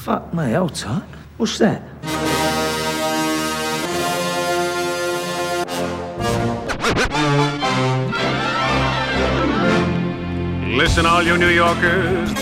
Fuck me, hold tight. What's that? Listen, all you New Yorkers.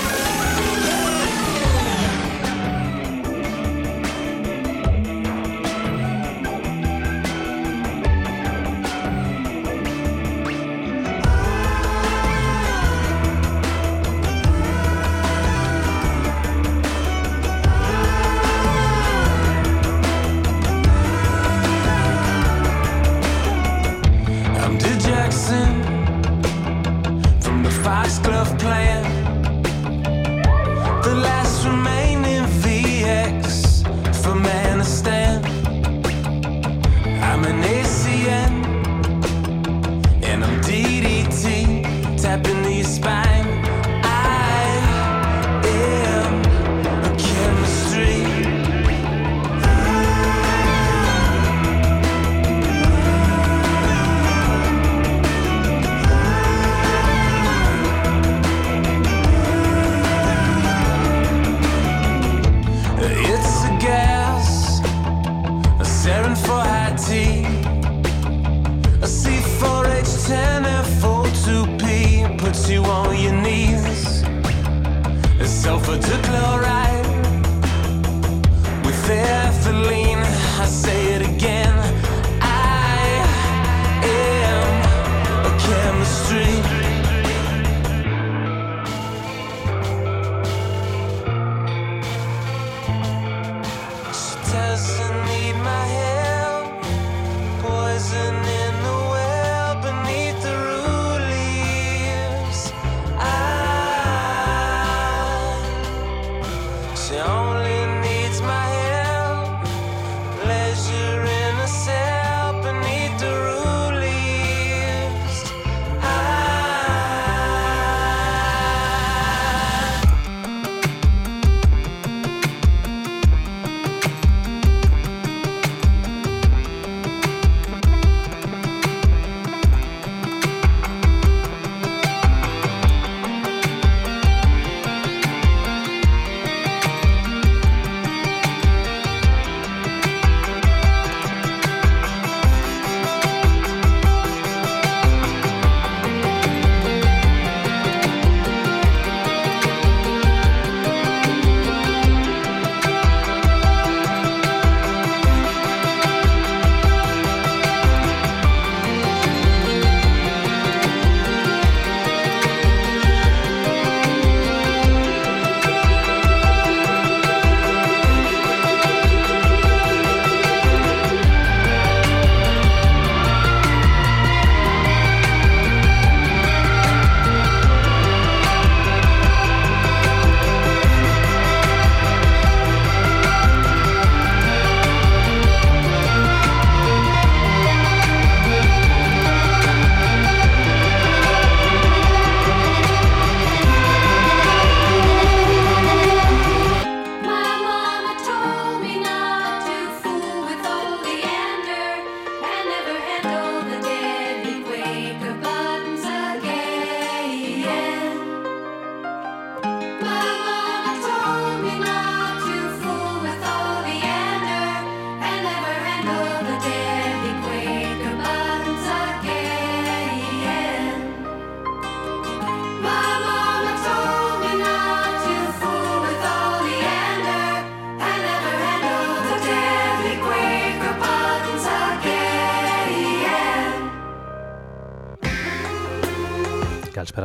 took glory.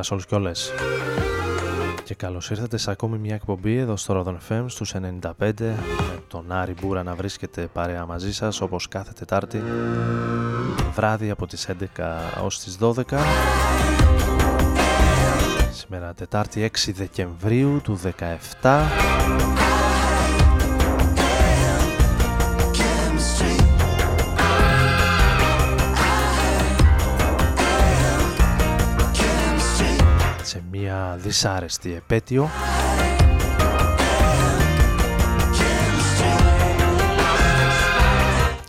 Σε όλους και όλες. Και καλώς ήρθατε σε ακόμη μια εκπομπή εδώ στο Rodon FM στους 95 με τον Άρη Μπούρα να βρίσκεται παρέα μαζί σας όπως κάθε Τετάρτη βράδυ από τις 11 ως τις 12 Σήμερα Τετάρτη 6 Δεκεμβρίου του 17 δυσάρεστη επέτειο.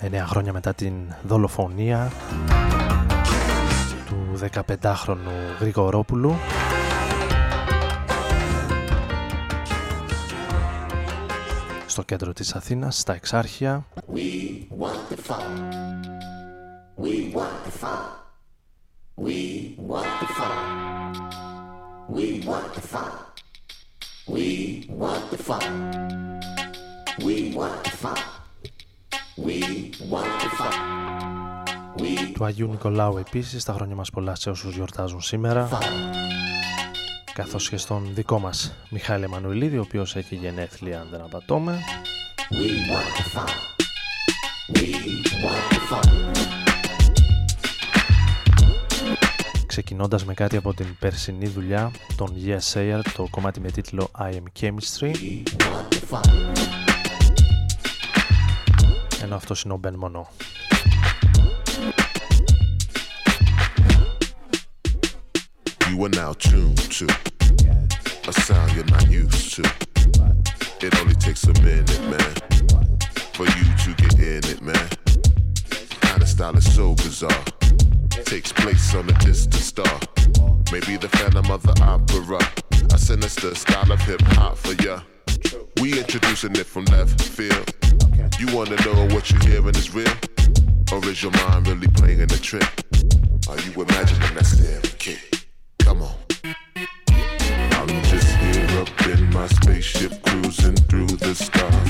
Εννέα χρόνια μετά την δολοφονία του 15χρονου Γρηγορόπουλου. Στο κέντρο της Αθήνας, στα Εξάρχεια. Του Αγίου Νικολάου επίσης, τα χρόνια μας πολλά σε όσους γιορτάζουν σήμερα. Καθώς και στον δικό μας Μιχάλη Εμμανουηλίδη, ο οποίος έχει γενέθλια αν δεν απατώμε. Ξεκινώντας με κάτι από την περσινή δουλειά των Yes Air, το κομμάτι με τίτλο I Am Chemistry. Ενώ αυτό είναι ο Ben Mono. You are now tuned to a sound you're not used to. It only takes a minute, man, for you to get in it, man. Kind of style is so bizarre. Takes place on a distant star. Maybe the phantom of the opera. A sinister style of hip hop for ya. We introducing it from left field. You wanna know what you're hearing is real? Or is your mind really playing a trick? Are you imagining that stereo kick? Come on. I'm just here up in my spaceship cruising through the stars.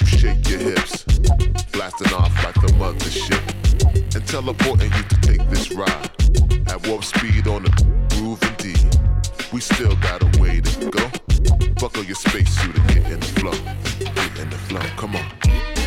You shake your hips. Blasting off like the mothership and teleporting you to take this ride. At warp speed on the groove indeed. We still got a way to go. Buckle your spacesuit and get in the flow. Get in the flow, come on.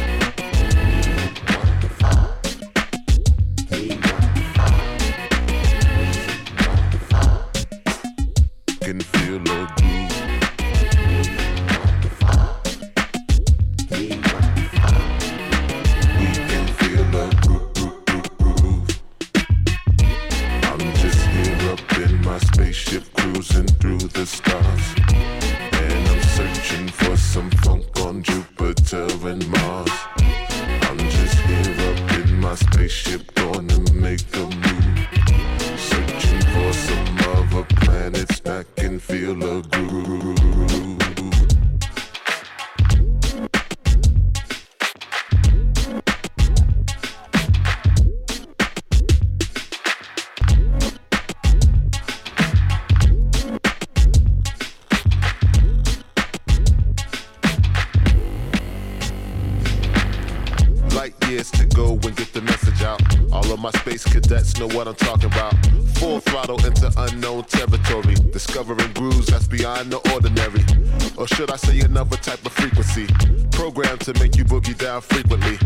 frequently.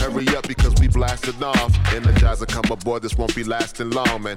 Hurry up because we blasted off. Energizer come aboard, this won't be lasting long, man.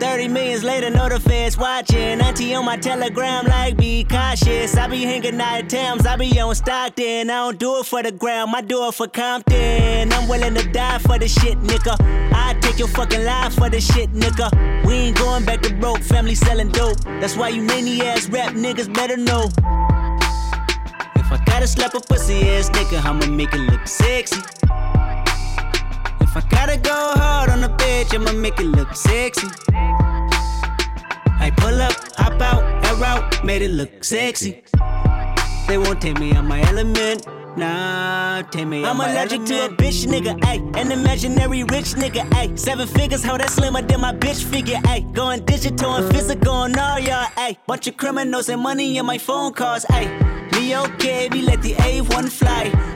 30 millions later, know the feds watching. Auntie on my telegram, like, be cautious. I be hanging out Thames, I be on Stockton. I don't do it for the gram, I do it for Compton. I'm willing to die for the shit, nigga. I take your fucking life for the shit, nigga. We ain't going back to broke, family selling dope. That's why you many ass rap niggas better know. If I gotta slap a pussy ass nigga, I'ma make it look sexy. I gotta go hard on the bitch, I'ma make it look sexy. I pull up, hop out, air out, made it look sexy. They won't take me on my element. Nah, take me I'm allergic element. to a bitch nigga, ayy. An imaginary rich nigga, ayy. Seven figures, how that slimmer than my bitch figure, ayy. Going digital and physical and all y'all, ayy. Bunch of criminals and money in my phone calls, ayy. Me okay, we let the A1 fly.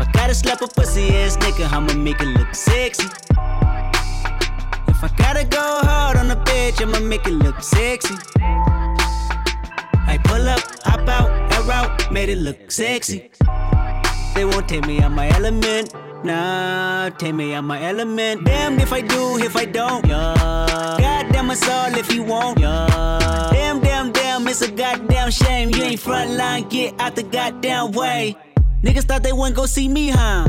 I gotta slap a pussy ass nigga, I'ma make it look sexy. If I gotta go hard on a bitch, I'ma make it look sexy. I pull up, hop out, air out, made it look sexy. They won't take me out my element. Nah, take me out my element. Damn if I do, if I don't. Yeah. Goddamn us all if you won't. Yeah. Damn, damn, damn, it's a goddamn shame. You ain't front line, get out the goddamn way. Niggas thought they wouldn't go see me, huh?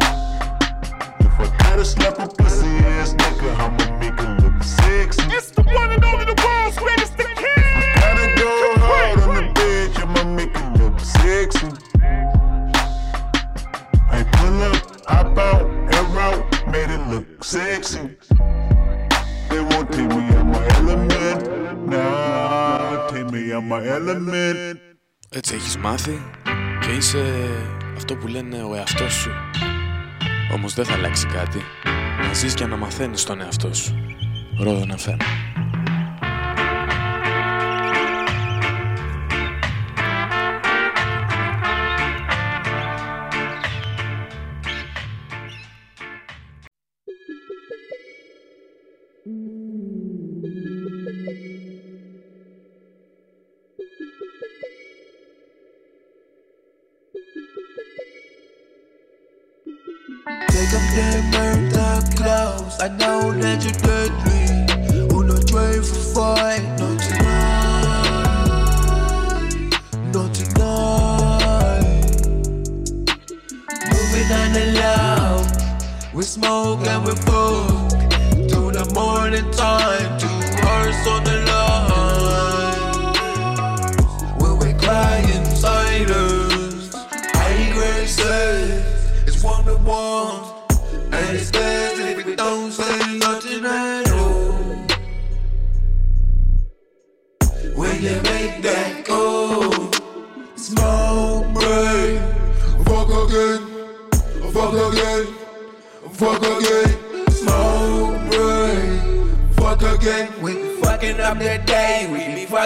I gotta slap a pussy ass nigga, I'ma make it look sexy. It's the one and only the world's greatest the king. I gotta go hard on the bitch, I'ma make it look sexy. I pull up, hop out, air out, made it look sexy. They won't take me out my element. Nah, take me out my element. Έτσι έχεις μάθει και είσαι αυτό που λένε ο εαυτός σου. Όμως δεν θα αλλάξει κάτι. Να ζεις και να μαθαίνεις τον εαυτό σου. Ρόδο FM. Take up them burnt up clothes. I know that you're deadly. On a train for fight. Not tonight. Not tonight. Moving on the low. We smoke and we fuck. To the morning time. Two hours on the line.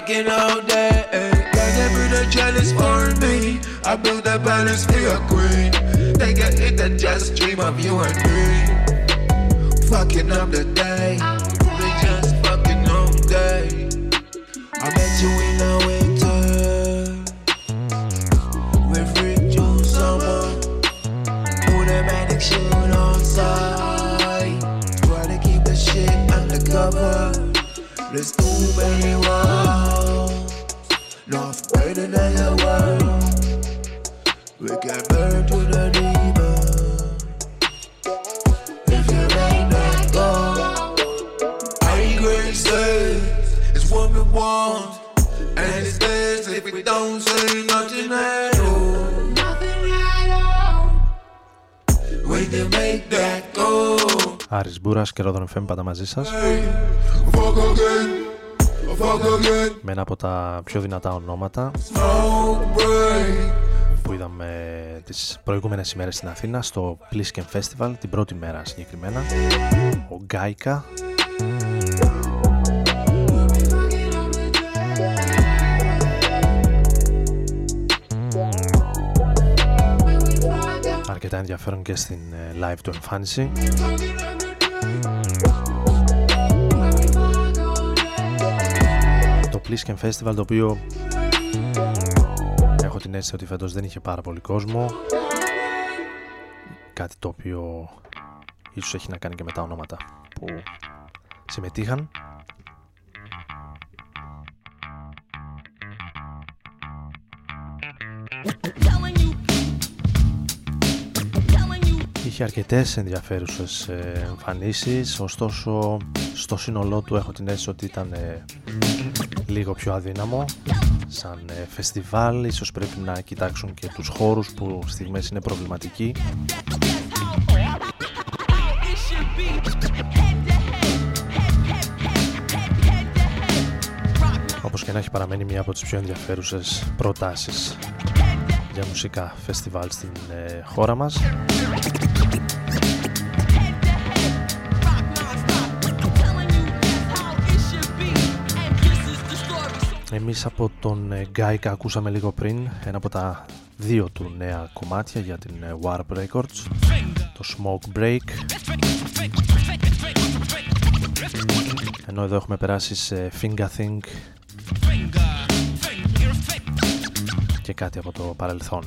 fucking all day. Got you build a chalice for me. I build a palace for your queen. They get hit and just dream of you and me. Fucking up the day. We just fucking all day. I met you in the winter. With free June summer. Put a manic shoot on side. Try to keep the shit undercover. Let's do many walls. not greater than your world. We can burn to the demon if you make that go. I grace says it's what we want, and it's best if we don't say nothing at all. Nothing at all. We can make that go. Άρης Μπούρας και Ρόδον FM πάντα μαζί σας Fuck again, fuck again. με ένα από τα πιο δυνατά ονόματα Smoke break. που είδαμε τις προηγούμενες ημέρες στην Αθήνα στο Plisken Festival την πρώτη μέρα συγκεκριμένα. Ο Γκάικα. Αρκετά ενδιαφέρον και στην ε, live του εμφάνιση Plisken Festival το οποίο έχω την αίσθηση ότι φέτος δεν είχε πάρα πολύ κόσμο. Κάτι το οποίο ίσως έχει να κάνει και με τα ονόματα που συμμετείχαν Είχε αρκετές ενδιαφέρουσες ε, εμφανίσεις ωστόσο στο σύνολό του έχω την αίσθηση ότι ήταν ε, λίγο πιο αδύναμο. Σαν ε, φεστιβάλ ίσως πρέπει να κοιτάξουν και τους χώρους που στιγμές είναι προβληματικοί. Όπως και να έχει παραμένει μια από τις πιο ενδιαφέρουσες προτάσεις για μουσικά φεστιβάλ στην ε, χώρα μας Εμείς από τον ε, Γκάικα ακούσαμε λίγο πριν ένα από τα δύο του νέα κομμάτια για την ε, Warp Records το Smoke Break. Ενώ εδώ έχουμε περάσει σε Finger Think και κάτι από το παρελθόν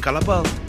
Calabal.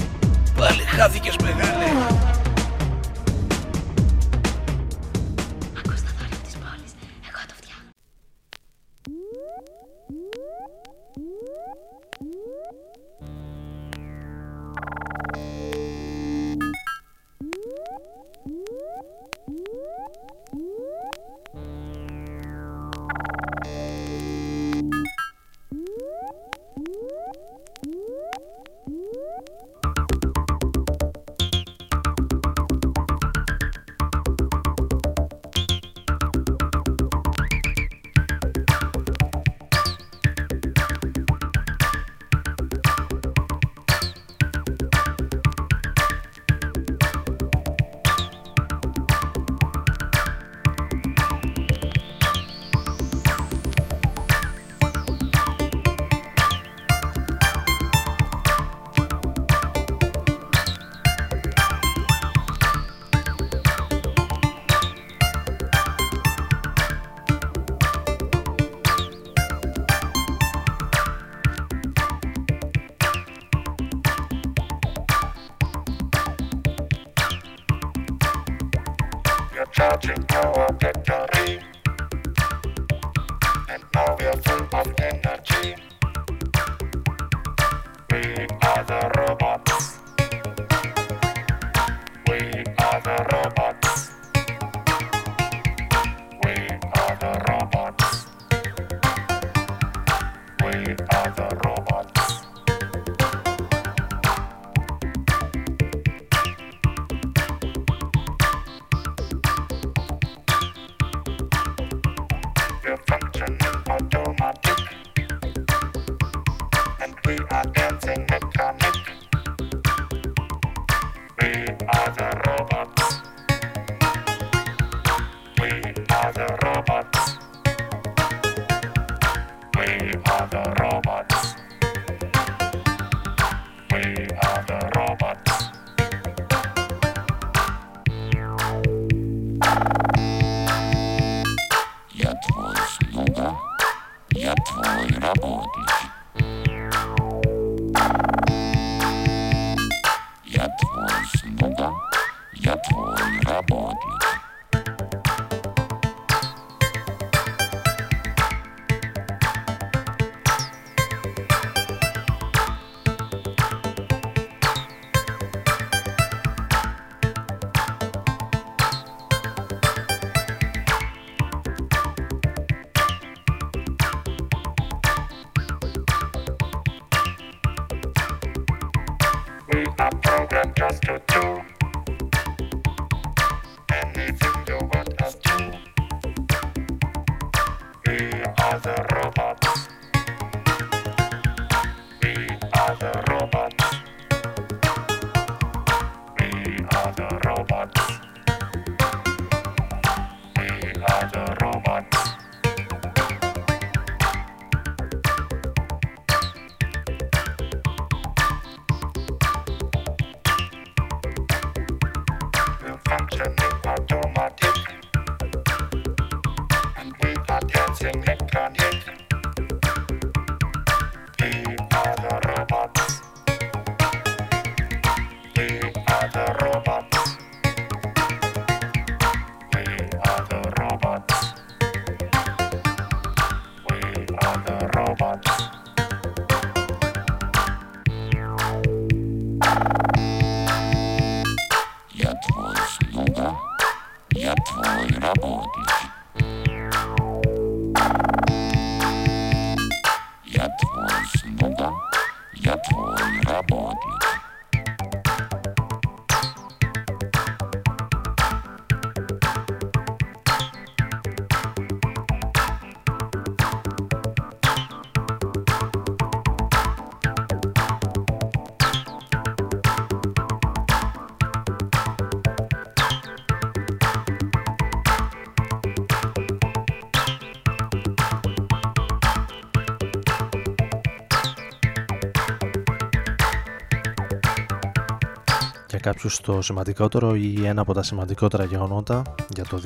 Κάποιους το σημαντικότερο ή ένα από τα σημαντικότερα γεγονότα για το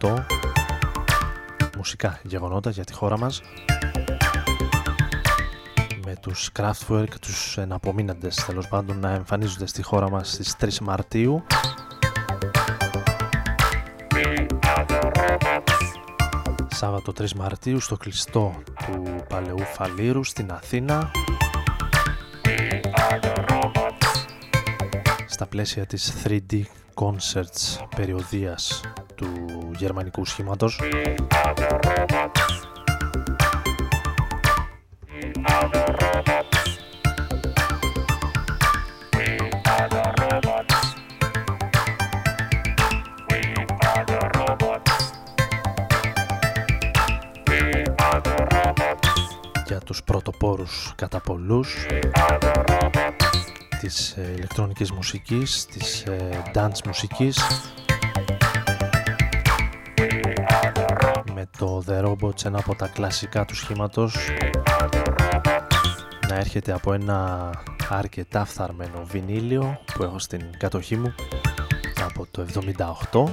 2018 μουσικά γεγονότα για τη χώρα μας. Με τους Kraftwerk, τους εναπομείναντες τέλος πάντων να εμφανίζονται στη χώρα μας στις 3 Μαρτίου. Σάββατο 3 Μαρτίου στο κλειστό του Παλαιού Φαλήρου στην Αθήνα στα πλαίσια της 3D Concerts περιοδίας του γερμανικού σχήματος. Για τους πρωτοπόρους κατά πολλούς της ε, ηλεκτρονικής μουσικής, της ε, dance μουσικής. Με το The Robots ένα από τα κλασικά του σχήματος. Να έρχεται από ένα αρκετά φθαρμένο βινίλιο που έχω στην κατοχή μου από το 78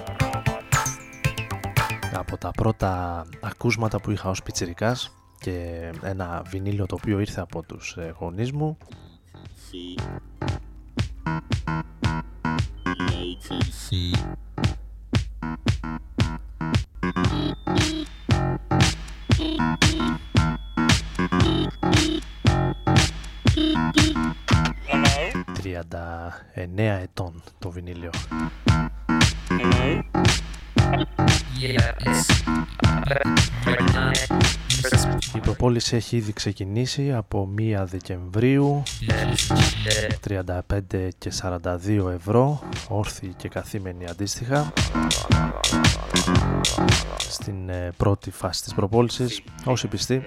από τα πρώτα ακούσματα που είχα ως πιτσιρικάς και ένα βινίλιο το οποίο ήρθε από τους ε, γονείς μου Τριάντα εννέα ετών το βινίλιο. Η προπόληση έχει ήδη ξεκινήσει από 1 Δεκεμβρίου. 35 και 42 ευρώ όρθιοι και καθήμενοι αντίστοιχα. Στην ε, πρώτη φάση της προπόλησης όσοι πιστοί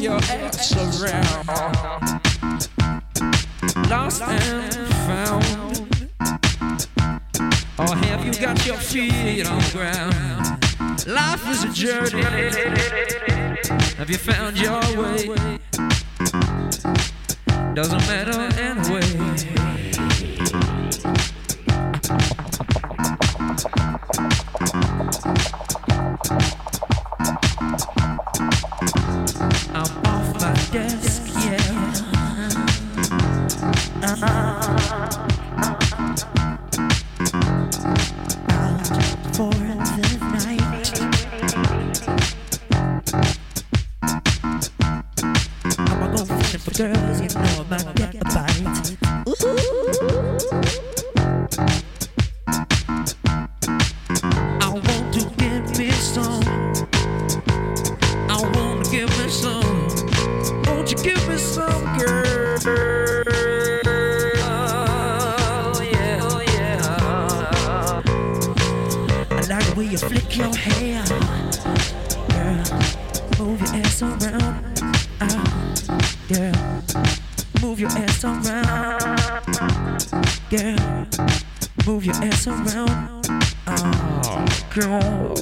your ass around. Lost and found. Or have you got your feet on the ground? Life is a journey. Have you found your way? Doesn't matter anyway. surround. Oh, girl.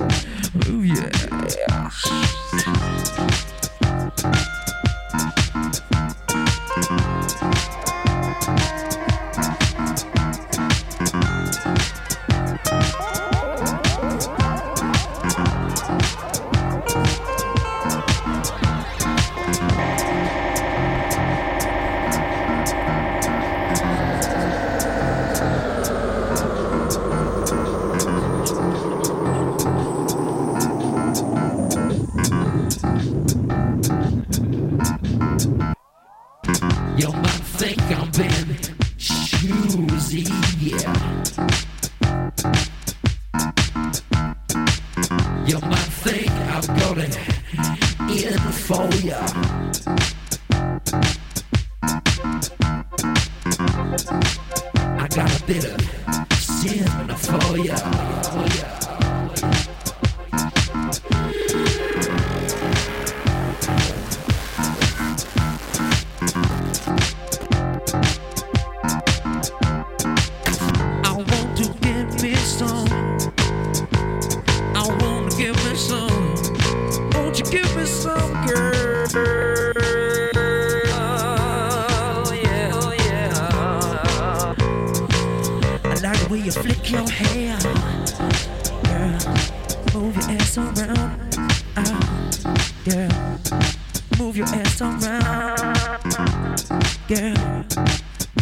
Girl,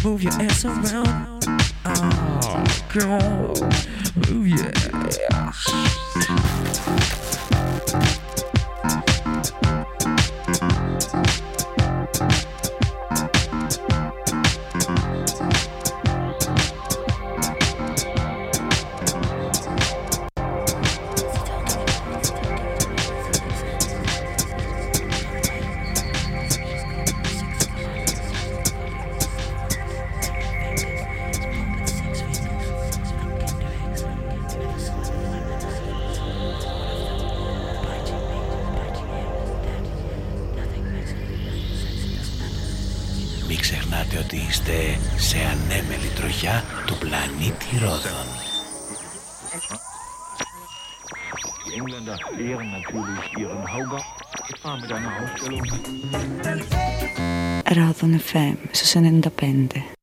move your ass around. Oh, girl, move your ass. FM, se se ne indapende.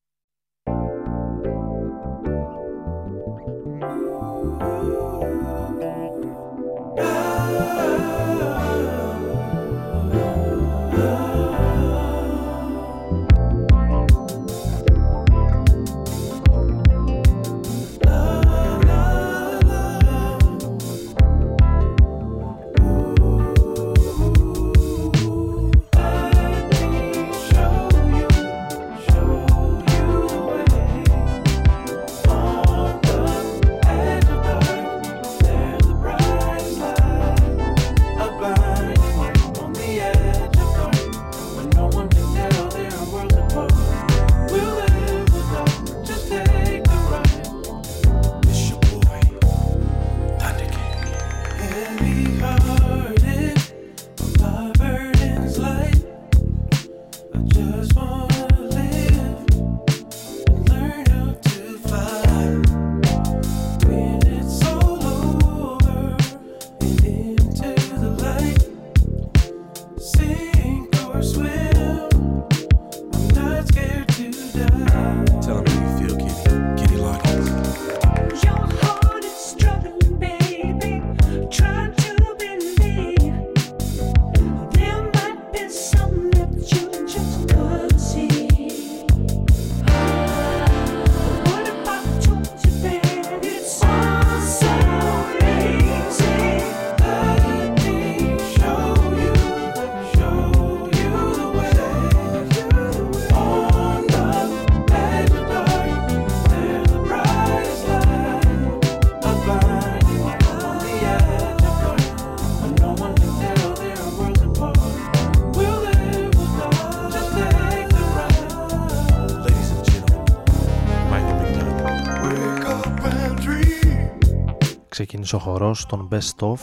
Ξεκινήσω ο χορός στον Best Of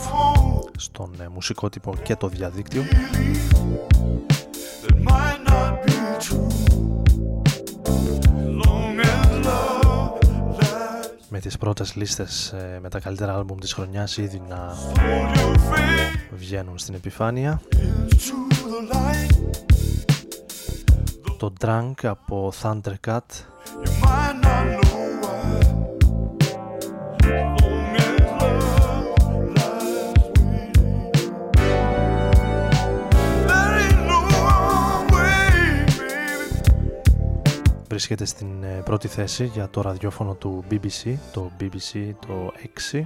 στον ε, μουσικό τύπο και το διαδίκτυο. Με τις πρώτες λίστες ε, με τα καλύτερα άλμπουμ της χρονιάς ήδη να βγαίνουν στην επιφάνεια. το Drunk από Thundercat. βρίσκεται στην ε, πρώτη θέση για το ραδιόφωνο του BBC, το BBC το 6.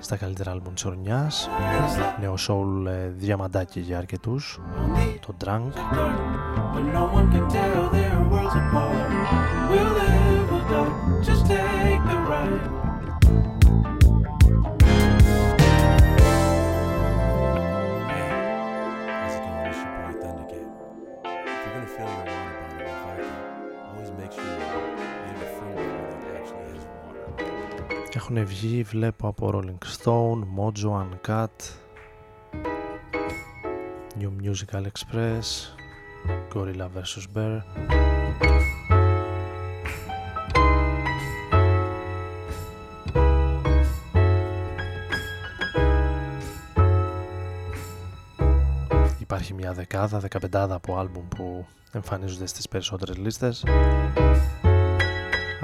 Στα καλύτερα άλμπουμ της ορνιάς, νέο soul ε, διαμαντάκι για αρκετούς, το Drunk. Έχουν βγει, βλέπω από Rolling Stone, Mojo Uncut, New Musical Express, Gorilla vs. Bear. Υπάρχει μια δεκάδα, δεκαπεντάδα από άλμπουμ που εμφανίζονται στις περισσότερες λίστες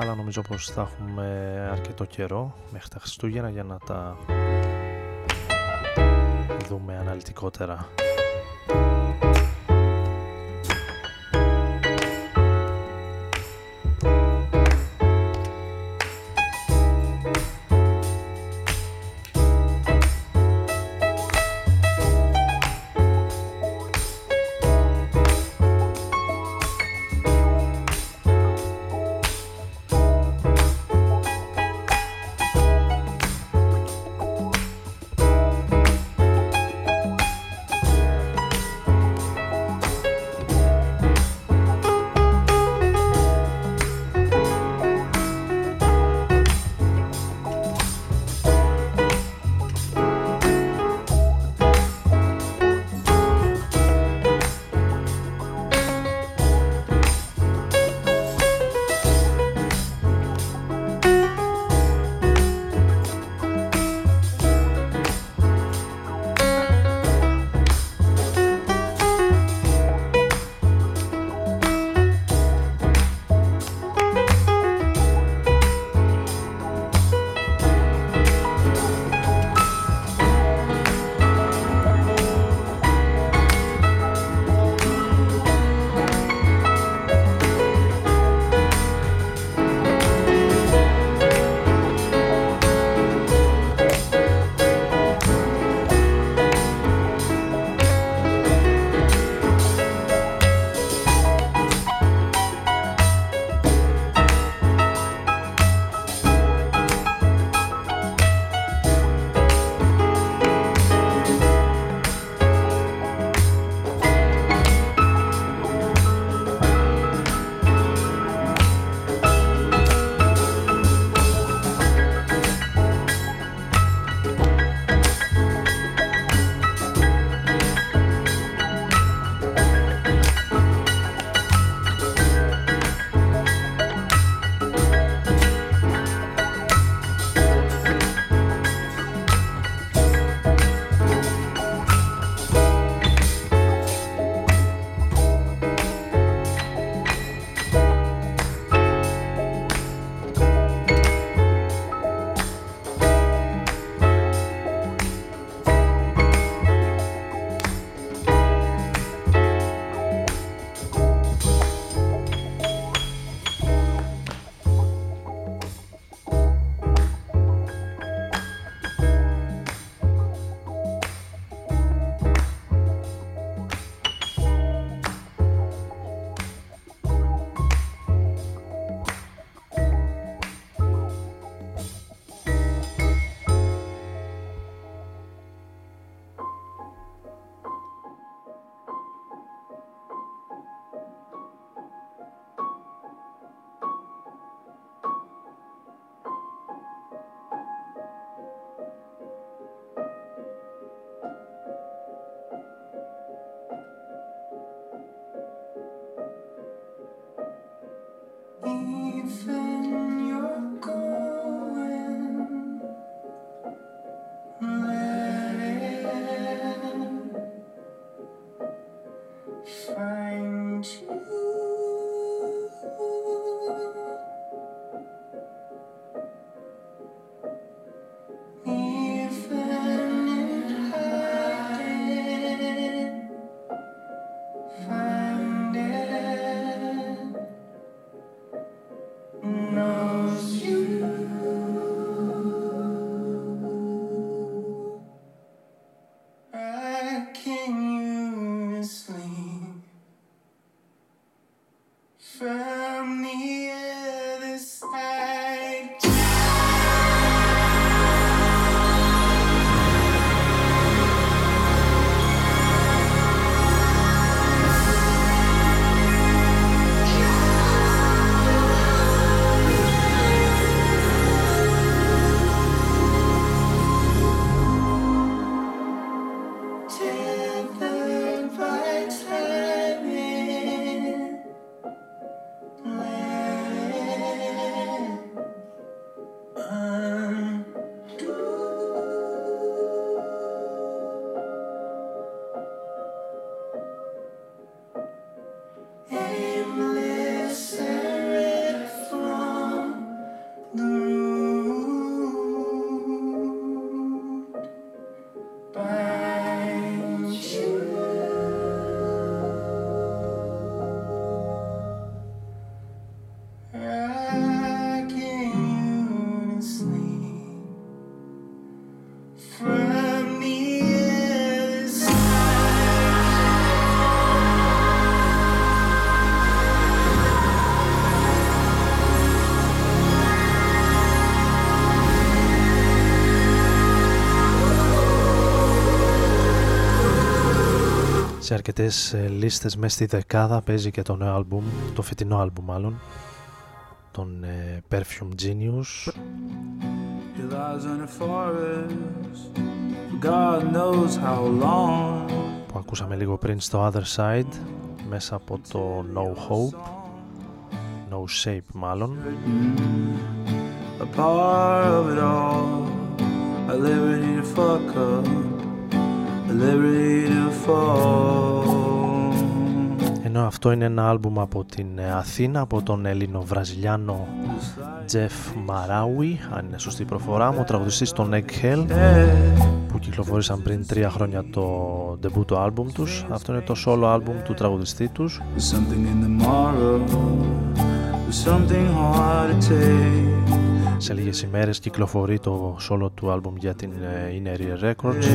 αλλά νομίζω πως θα έχουμε αρκετό καιρό μέχρι τα Χριστούγεννα για να τα δούμε αναλυτικότερα. Αρκετές ε, λίστες μέσα στη δεκάδα παίζει και το νέο άλμπουμ, το φετινό άλμπουμ μάλλον, τον ε, Perfume Genius. He lies in a forest for God knows how long. που ακούσαμε λίγο πριν στο Other Side μέσα από το No Hope No Shape μάλλον A part of it all. A liberty to fuck up. Ενώ αυτό είναι ένα άλμπουμ από την ε, Αθήνα από τον Ελληνοβραζιλιάνο Jeff Marawi αν είναι σωστή η προφορά μου ο τραγουδιστής των Egg Hell που κυκλοφόρησαν πριν τρία χρόνια το debut το άλμπουμ τους. Αυτό είναι το solo άλμπουμ του τραγουδιστή τους. There's something in the morrow. There's something hard to take. σε λίγες ημέρες κυκλοφορεί το solo του άλμπουμ για την ε, Inner Ear Records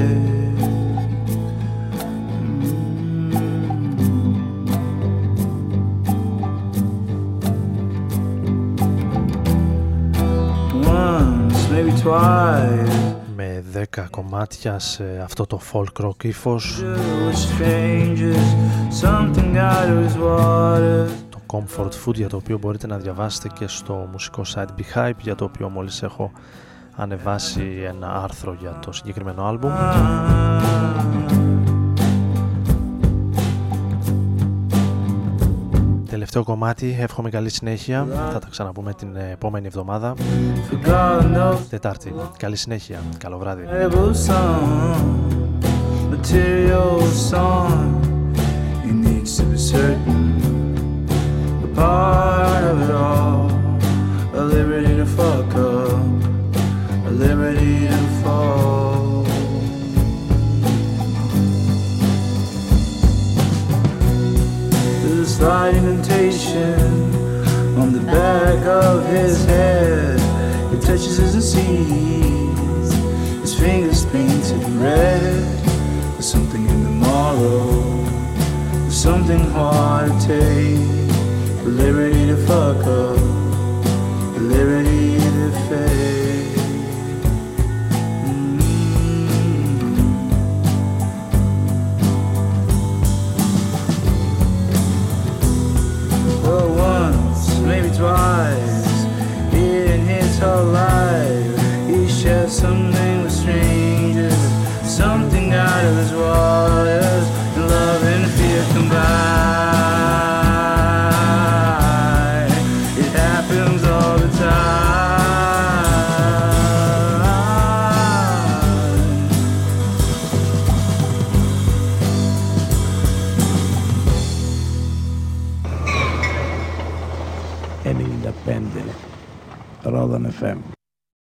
με 10 κομμάτια σε αυτό το folk rock ύφος. With strangers, something out of his water. το Comfort Food για το οποίο μπορείτε να διαβάσετε και στο μουσικό site Behype για το οποίο μόλις έχω ανεβάσει ένα άρθρο για το συγκεκριμένο άλμπουμ Τελευταίο κομμάτι, εύχομαι καλή συνέχεια. Θα τα ξαναπούμε την επόμενη εβδομάδα. For God knows Τετάρτη. Καλή συνέχεια. Καλό βράδυ. Able song, material song. He needs to be certain. A part of it all. Indentation on the back of his head. It touches as it sees. His fingers painted red. There's something in the morrow. There's something hard to take. The liberty to fuck up. The liberty to fade. Twice, in his whole life, he shared something with strangers, something out of his waters, love and fear combined. FM.